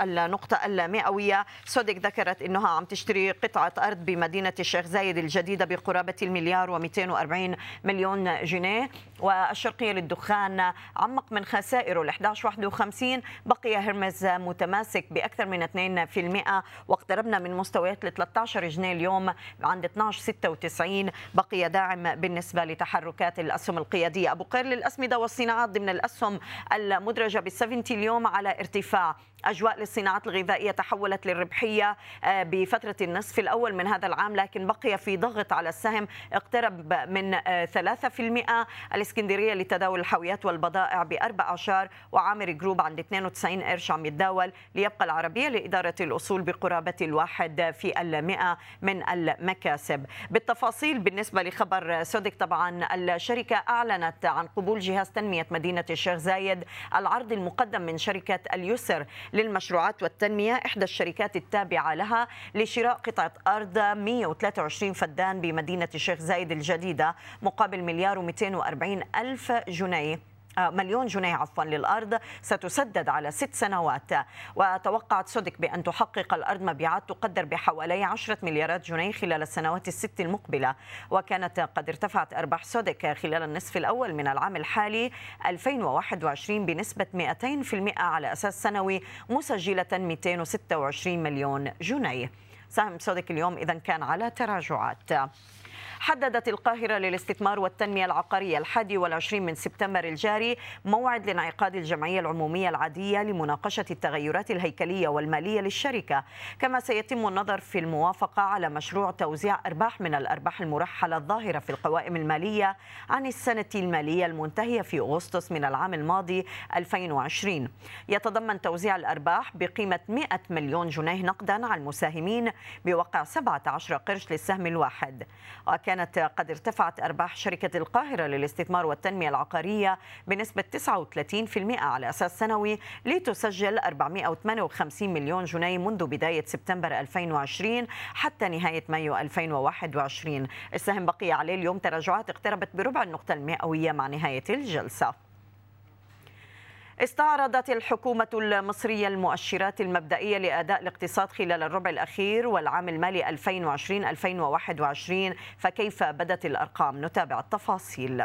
النقطة المئوية. سودك ذكرت أنها عم تشتري قطعة أرض بمدينة الشيخ زايد الجديدة بقرابة المليار و240 مليون جنيه. والشرقية للدخان عمق من خسائره ل 11.51 بقي هرمز متماسك بأكثر من 2% واقتربنا من مستويات ل 13 جنيه اليوم عند 12.96 بقي داعم بالنسبة لتحركات الأسهم القيادية. أبو قير للأسمدة والصناعات ضمن الأسهم المدرجة بال70 اليوم على ارتفاع. أجواء للصناعات الغذائية تحولت للربحية بفترة النصف الأول من هذا العام لكن بقي في ضغط على السهم اقترب من 3% الإسكندرية لتداول الحاويات والبضائع بأربع أعشار وعامر جروب عند 92 قرش عم يتداول. ليبقى العربية لإدارة الأصول بقرابة الواحد في المئة من المكاسب. بالتفاصيل بالنسبة لخبر سودك طبعا الشركة أعلنت عن قبول جهاز تنمية مدينة الشيخ زايد العرض المقدم من شركة اليسر للمشروعات والتنمية إحدى الشركات التابعة لها لشراء قطعة أرض 123 فدان بمدينة الشيخ زايد الجديدة مقابل مليار و240 ألف جنيه مليون جنيه عفوا للأرض ستسدد على ست سنوات. وتوقعت سودك بأن تحقق الأرض مبيعات تقدر بحوالي 10 مليارات جنيه خلال السنوات الست المقبلة. وكانت قد ارتفعت أرباح سودك خلال النصف الأول من العام الحالي 2021 بنسبة 200% على أساس سنوي مسجلة 226 مليون جنيه. سهم سودك اليوم إذا كان على تراجعات. حددت القاهرة للاستثمار والتنمية العقارية الحادي والعشرين من سبتمبر الجاري موعد لانعقاد الجمعية العمومية العادية لمناقشة التغيرات الهيكلية والمالية للشركة. كما سيتم النظر في الموافقة على مشروع توزيع أرباح من الأرباح المرحلة الظاهرة في القوائم المالية عن السنة المالية المنتهية في أغسطس من العام الماضي 2020 يتضمن توزيع الأرباح بقيمة 100 مليون جنيه نقدا على المساهمين بوقع 17 قرش للسهم الواحد. وكانت قد ارتفعت أرباح شركة القاهرة للاستثمار والتنمية العقارية بنسبة 39% على أساس سنوي لتسجل 458 مليون جنيه منذ بداية سبتمبر 2020 حتى نهاية مايو 2021 السهم بقي عليه اليوم تراجعات اقتربت بربع النقطة المئوية مع نهاية الجلسة. استعرضت الحكومة المصرية المؤشرات المبدئية لأداء الاقتصاد خلال الربع الأخير والعام المالي 2020-2021 فكيف بدت الأرقام؟ نتابع التفاصيل.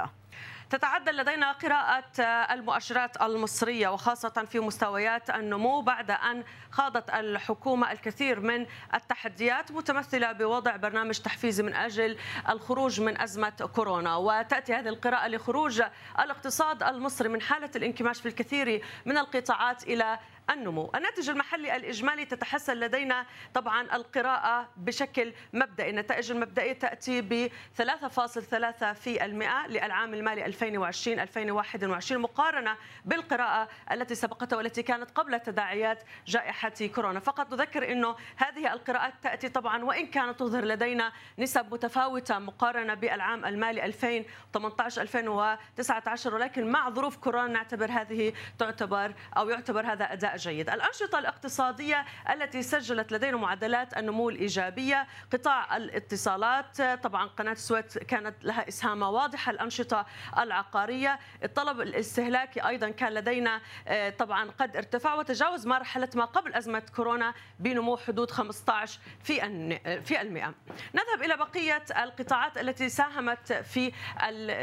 تتعدل لدينا قراءة المؤشرات المصرية وخاصة في مستويات النمو بعد أن خاضت الحكومة الكثير من التحديات متمثلة بوضع برنامج تحفيزي من أجل الخروج من أزمة كورونا. وتأتي هذه القراءة لخروج الاقتصاد المصري من حالة الانكماش في الكثير من القطاعات إلى النمو. الناتج المحلي الإجمالي تتحسن لدينا طبعا القراءة بشكل مبدئي. النتائج المبدئية تأتي ب 3.3 في المئة للعام المالي 2020-2021 مقارنة بالقراءة التي سبقتها والتي كانت قبل تداعيات جائحة كورونا. فقط نذكر أنه هذه القراءات تأتي طبعا وإن كانت تظهر لدينا نسب متفاوتة مقارنة بالعام المالي 2018-2019 ولكن مع ظروف كورونا نعتبر هذه تعتبر أو يعتبر هذا أداء جيد. الأنشطة الاقتصادية التي سجلت لدينا معدلات النمو الإيجابية قطاع الاتصالات طبعا قناة السويس كانت لها إسهامة واضحة الأنشطة العقارية الطلب الاستهلاكي أيضا كان لدينا آه، طبعا قد ارتفع وتجاوز مرحلة ما قبل أزمة كورونا بنمو حدود 15 في في المئة. نذهب إلى بقية القطاعات التي ساهمت في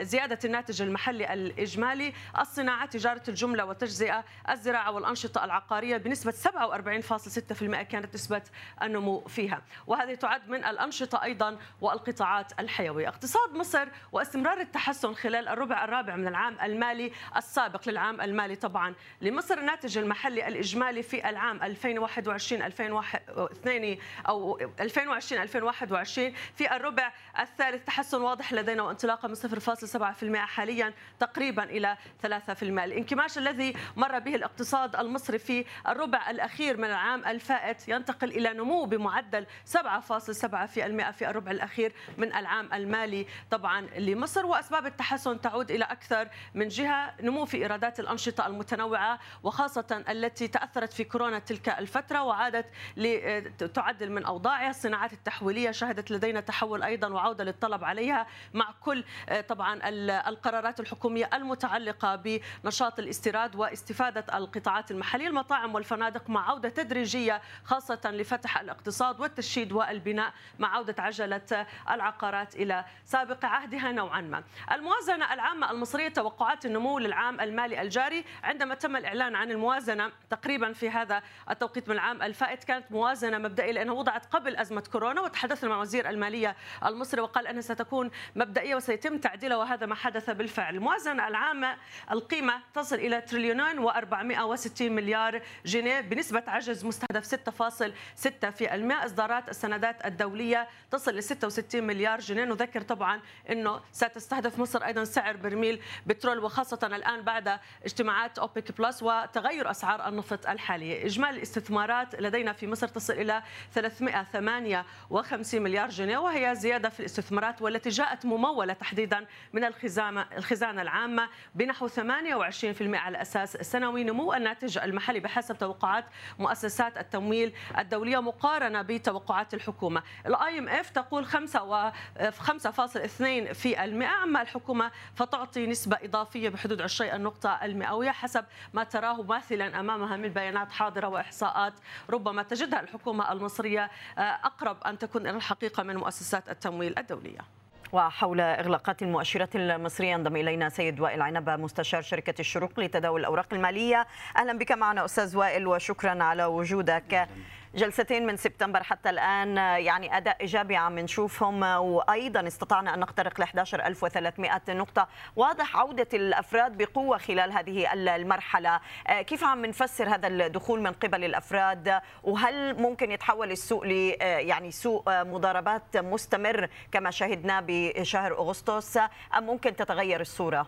زيادة الناتج المحلي الإجمالي الصناعة تجارة الجملة والتجزئة الزراعة والأنشطة العقارية. بنسبة 47.6% كانت نسبة النمو فيها. وهذه تعد من الأنشطة أيضا والقطاعات الحيوية. اقتصاد مصر واستمرار التحسن خلال الربع الرابع من العام المالي السابق للعام المالي طبعا لمصر الناتج المحلي الإجمالي في العام 2021 2022 أو 2020 2021 في الربع الثالث تحسن واضح لدينا وانطلاقه من 0.7% حاليا تقريبا إلى 3% الانكماش الذي مر به الاقتصاد المصري في الربع الأخير من العام الفائت ينتقل إلى نمو بمعدل 7.7% في الربع الأخير من العام المالي. طبعا لمصر وأسباب التحسن تعود إلى أكثر من جهة نمو في إيرادات الأنشطة المتنوعة وخاصة التي تأثرت في كورونا تلك الفترة وعادت لتعدل من أوضاعها. الصناعات التحويلية شهدت لدينا تحول أيضا وعودة للطلب عليها مع كل طبعا القرارات الحكومية المتعلقة بنشاط الاستيراد واستفادة القطاعات المحلية. المطاعم والفنادق مع عودة تدريجية خاصة لفتح الاقتصاد والتشييد والبناء مع عودة عجلة العقارات إلى سابق عهدها نوعا ما. الموازنة العامة المصرية توقعات النمو للعام المالي الجاري. عندما تم الإعلان عن الموازنة تقريبا في هذا التوقيت من العام الفائت كانت موازنة مبدئية لأنها وضعت قبل أزمة كورونا وتحدثنا مع وزير المالية المصري وقال أنها ستكون مبدئية وسيتم تعديلها وهذا ما حدث بالفعل. الموازنة العامة القيمة تصل إلى تريليونين و460 مليار جنيه بنسبة عجز مستهدف 6.6 في المئة. إصدارات السندات الدولية تصل ل 66 مليار جنيه. نذكر طبعا أنه ستستهدف مصر أيضا سعر برميل بترول وخاصة الآن بعد اجتماعات أوبك بلس وتغير أسعار النفط الحالية. إجمالي الاستثمارات لدينا في مصر تصل إلى 358 مليار جنيه وهي زيادة في الاستثمارات والتي جاءت ممولة تحديدا من الخزانة العامة بنحو 28% على أساس سنوي. نمو الناتج المحلي بحسب توقعات مؤسسات التمويل الدولية مقارنة بتوقعات الحكومة. ال IMF تقول 5 و 5.2 في المئة أما الحكومة فتعطي نسبة إضافية بحدود 20 النقطة المئوية حسب ما تراه ماثلا أمامها من بيانات حاضرة وإحصاءات. ربما تجدها الحكومة المصرية أقرب أن تكون إلى الحقيقة من مؤسسات التمويل الدولية. وحول إغلاقات المؤشرات المصرية ينضم إلينا سيد وائل عنبة مستشار شركة الشروق لتداول الأوراق المالية. أهلا بك معنا أستاذ وائل وشكرا على وجودك. جلستين من سبتمبر حتى الآن يعني أداء إيجابي عم نشوفهم وأيضا استطعنا أن نخترق ل 11300 نقطة. واضح عودة الأفراد بقوة خلال هذه المرحلة. كيف عم نفسر هذا الدخول من قبل الأفراد؟ وهل ممكن يتحول السوق ل يعني سوق مضاربات مستمر كما شهدنا بشهر أغسطس؟ أم ممكن تتغير الصورة؟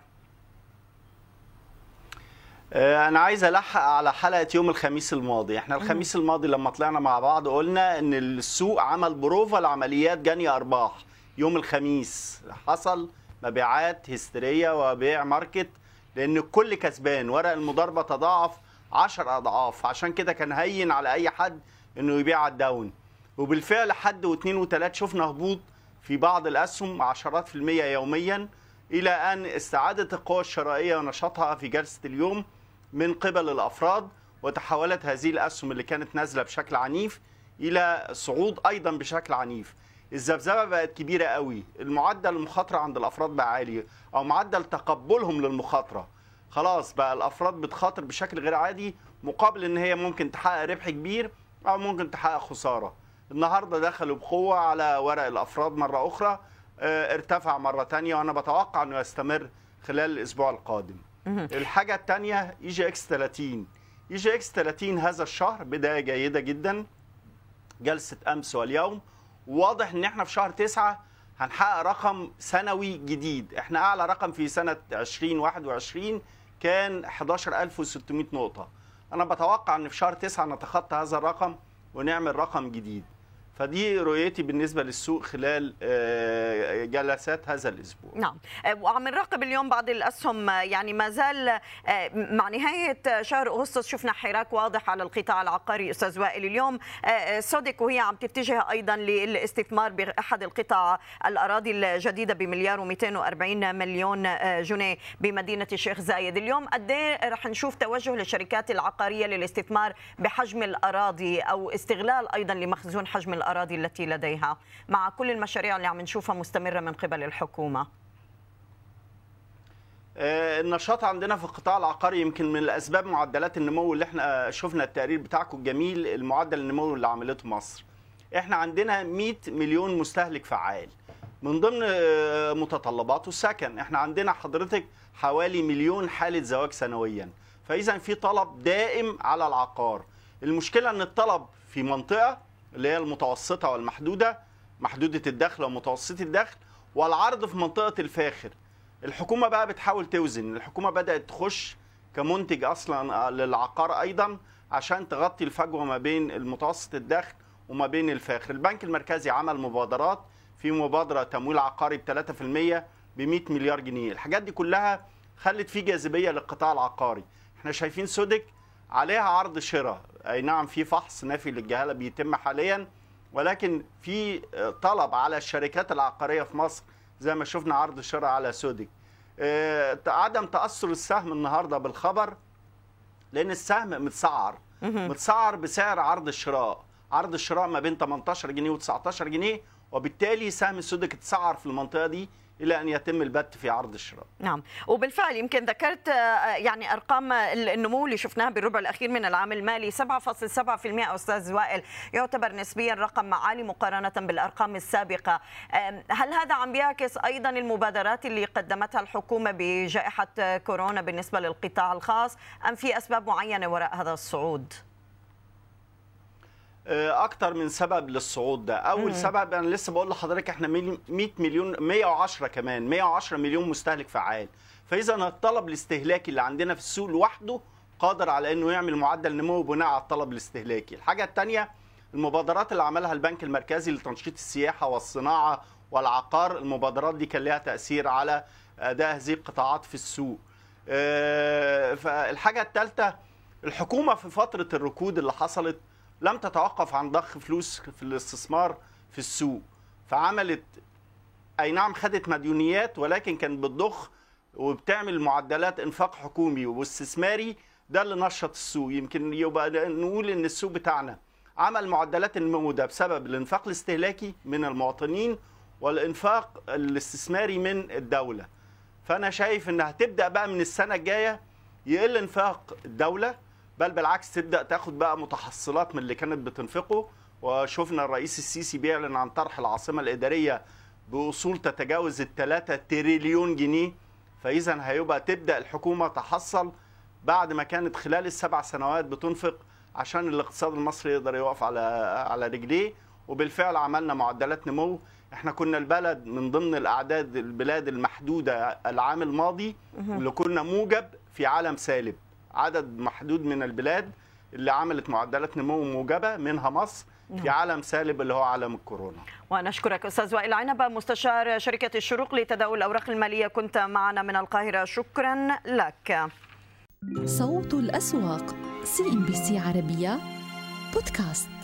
أنا عايز ألحق على حلقة يوم الخميس الماضي. إحنا الخميس الماضي لما طلعنا مع بعض قلنا إن السوق عمل بروفا لعمليات جني أرباح. يوم الخميس حصل مبيعات هستيرية وبيع market لأن الكل كسبان. ورق المضاربة تضاعف 10 أضعاف. عشان كده كان هين على أي حد إنه يبيع على ال down. وبالفعل حد واثنين وثلاث شفنا هبوط في بعض الأسهم عشرات في المية يوميا إلى أن استعادت القوى الشرائية ونشاطها في جلسة اليوم. من قبل الأفراد وتحولت هذه الأسهم اللي كانت نازلة بشكل عنيف إلى صعود أيضا بشكل عنيف. الذبذبة بقت كبيرة قوي. المعدل المخاطرة عند الأفراد بقى عالي أو معدل تقبلهم للمخاطرة. خلاص بقى الأفراد بتخاطر بشكل غير عادي مقابل إن هي ممكن تحقق ربح كبير أو ممكن تحقق خسارة. النهارده دخلوا بقوة على ورق الأفراد مرة أخرى آه ارتفع مرة تانية وأنا بتوقع إنه يستمر خلال الأسبوع القادم. الحاجة الثانية اي جي إكس 30 اي جي إكس 30 هذا الشهر بداية جيدة جدا جلسة أمس واليوم. واضح إن إحنا في شهر تسعة هنحقق رقم سنوي جديد. إحنا أعلى رقم في سنة 2021 كان 11600 نقطة. أنا بتوقع إن في شهر تسعة نتخطى هذا الرقم ونعمل رقم جديد. فدي رؤيتي بالنسبة للسوق خلال جلسات هذا الأسبوع. نعم. وعم نراقب اليوم بعض الأسهم يعني ما زال مع نهاية شهر أغسطس شفنا حراك واضح على القطاع العقاري. أستاذ وائل اليوم سودك وهي عم تتجه أيضا للاستثمار بأحد القطع الأراضي الجديدة بمليار و240 مليون جنيه بمدينة الشيخ زايد. اليوم قد إيه رح نشوف توجه للشركات العقارية للاستثمار بحجم الأراضي أو استغلال أيضا لمخزون حجم الأراضي؟ الأراضي التي لديها. مع كل المشاريع اللي عم نشوفها مستمرة من قبل الحكومة. النشاط عندنا في القطاع العقاري يمكن من الأسباب معدلات النمو اللي إحنا شفنا التقرير بتاعكم الجميل المعدل النمو اللي عملته مصر. إحنا عندنا 100 مليون مستهلك فعال. من ضمن متطلباته السكن. إحنا عندنا حضرتك حوالي مليون حالة زواج سنويا. فاذا في طلب دائم على العقار. المشكلة إن الطلب في منطقة اللي هي المتوسطة والمحدودة محدودة الدخل ومتوسطة الدخل والعرض في منطقة الفاخر. الحكومة بقى بتحاول توزن. الحكومة بدأت تخش كمنتج أصلا للعقار أيضا عشان تغطي الفجوة ما بين المتوسط الدخل وما بين الفاخر. البنك المركزي عمل مبادرات. في مبادرة تمويل عقاري ب 3% ب 100 مليار جنيه. الحاجات دي كلها خلت في جاذبية للقطاع العقاري. إحنا شايفين سودك عليها عرض شراء. أي نعم في فحص نافي للجهالة بيتم حاليا ولكن في طلب على الشركات العقارية في مصر زي ما شفنا عرض شراء على سودك عدم تأثر السهم النهارده بالخبر لأن السهم متسعر. متسعر بسعر عرض الشراء. عرض الشراء ما بين 18 جنيه و19 جنيه وبالتالي سهم سودك اتسعر في المنطقة دي إلى أن يتم البت في عرض الشراء. نعم، وبالفعل يمكن ذكرت يعني أرقام النمو اللي شفناها بالربع الأخير من العام المالي 7.7% أستاذ وائل يعتبر نسبيا رقم عالي مقارنة بالأرقام السابقة. هل هذا عم بيعكس أيضا المبادرات اللي قدمتها الحكومة بجائحة كورونا بالنسبة للقطاع الخاص أم في أسباب معينة وراء هذا الصعود؟ أكتر من سبب للصعود ده. أول مم. سبب أنا لسه بقول لحضرتك إحنا 100 مليون 110 كمان 110 مليون مستهلك فعال. فإذا الطلب الاستهلاكي اللي عندنا في السوق لوحده قادر على إنه يعمل معدل نمو بناء على الطلب الاستهلاكي. الحاجة الثانية المبادرات اللي عملها البنك المركزي لتنشيط السياحة والصناعة والعقار المبادرات دي كان لها تأثير على أداء هذه القطاعات في السوق. فالحاجة الثالثه الحكومة في فترة الركود اللي حصلت لم تتوقف عن ضخ فلوس في الاستثمار في السوق. فعملت أي نعم خدت مديونيات ولكن كانت بتضخ وبتعمل معدلات إنفاق حكومي واستثماري. ده اللي نشط السوق. يمكن يبقى نقول إن السوق بتاعنا عمل معدلات النمو ده بسبب الإنفاق الاستهلاكي من المواطنين والإنفاق الاستثماري من الدولة. فأنا شايف ان هتبدأ بقى من السنة الجاية يقل إنفاق الدولة بل بالعكس تبدأ تاخد بقى متحصلات من اللي كانت بتنفقه. وشفنا الرئيس السيسي بيعلن عن طرح العاصمة الإدارية باصول تتجاوز ال 3 تريليون جنيه. فإذا هيبقى تبدأ الحكومة تحصل بعد ما كانت خلال السبع سنوات بتنفق عشان الاقتصاد المصري يقدر يقف على على رجليه. وبالفعل عملنا معدلات نمو. إحنا كنا البلد من ضمن الأعداد البلاد المحدودة العام الماضي اللي كنا موجب في عالم سالب. عدد محدود من البلاد اللي عملت معدلات نمو موجبة منها مصر في عالم سالب اللي هو عالم الكورونا. وأنا اشكرك أستاذ وائل عنبه مستشار شركة الشروق لتداول الأوراق المالية. كنت معنا من القاهرة. شكرا لك. صوت الأسواق CNBC عربية بودكاست.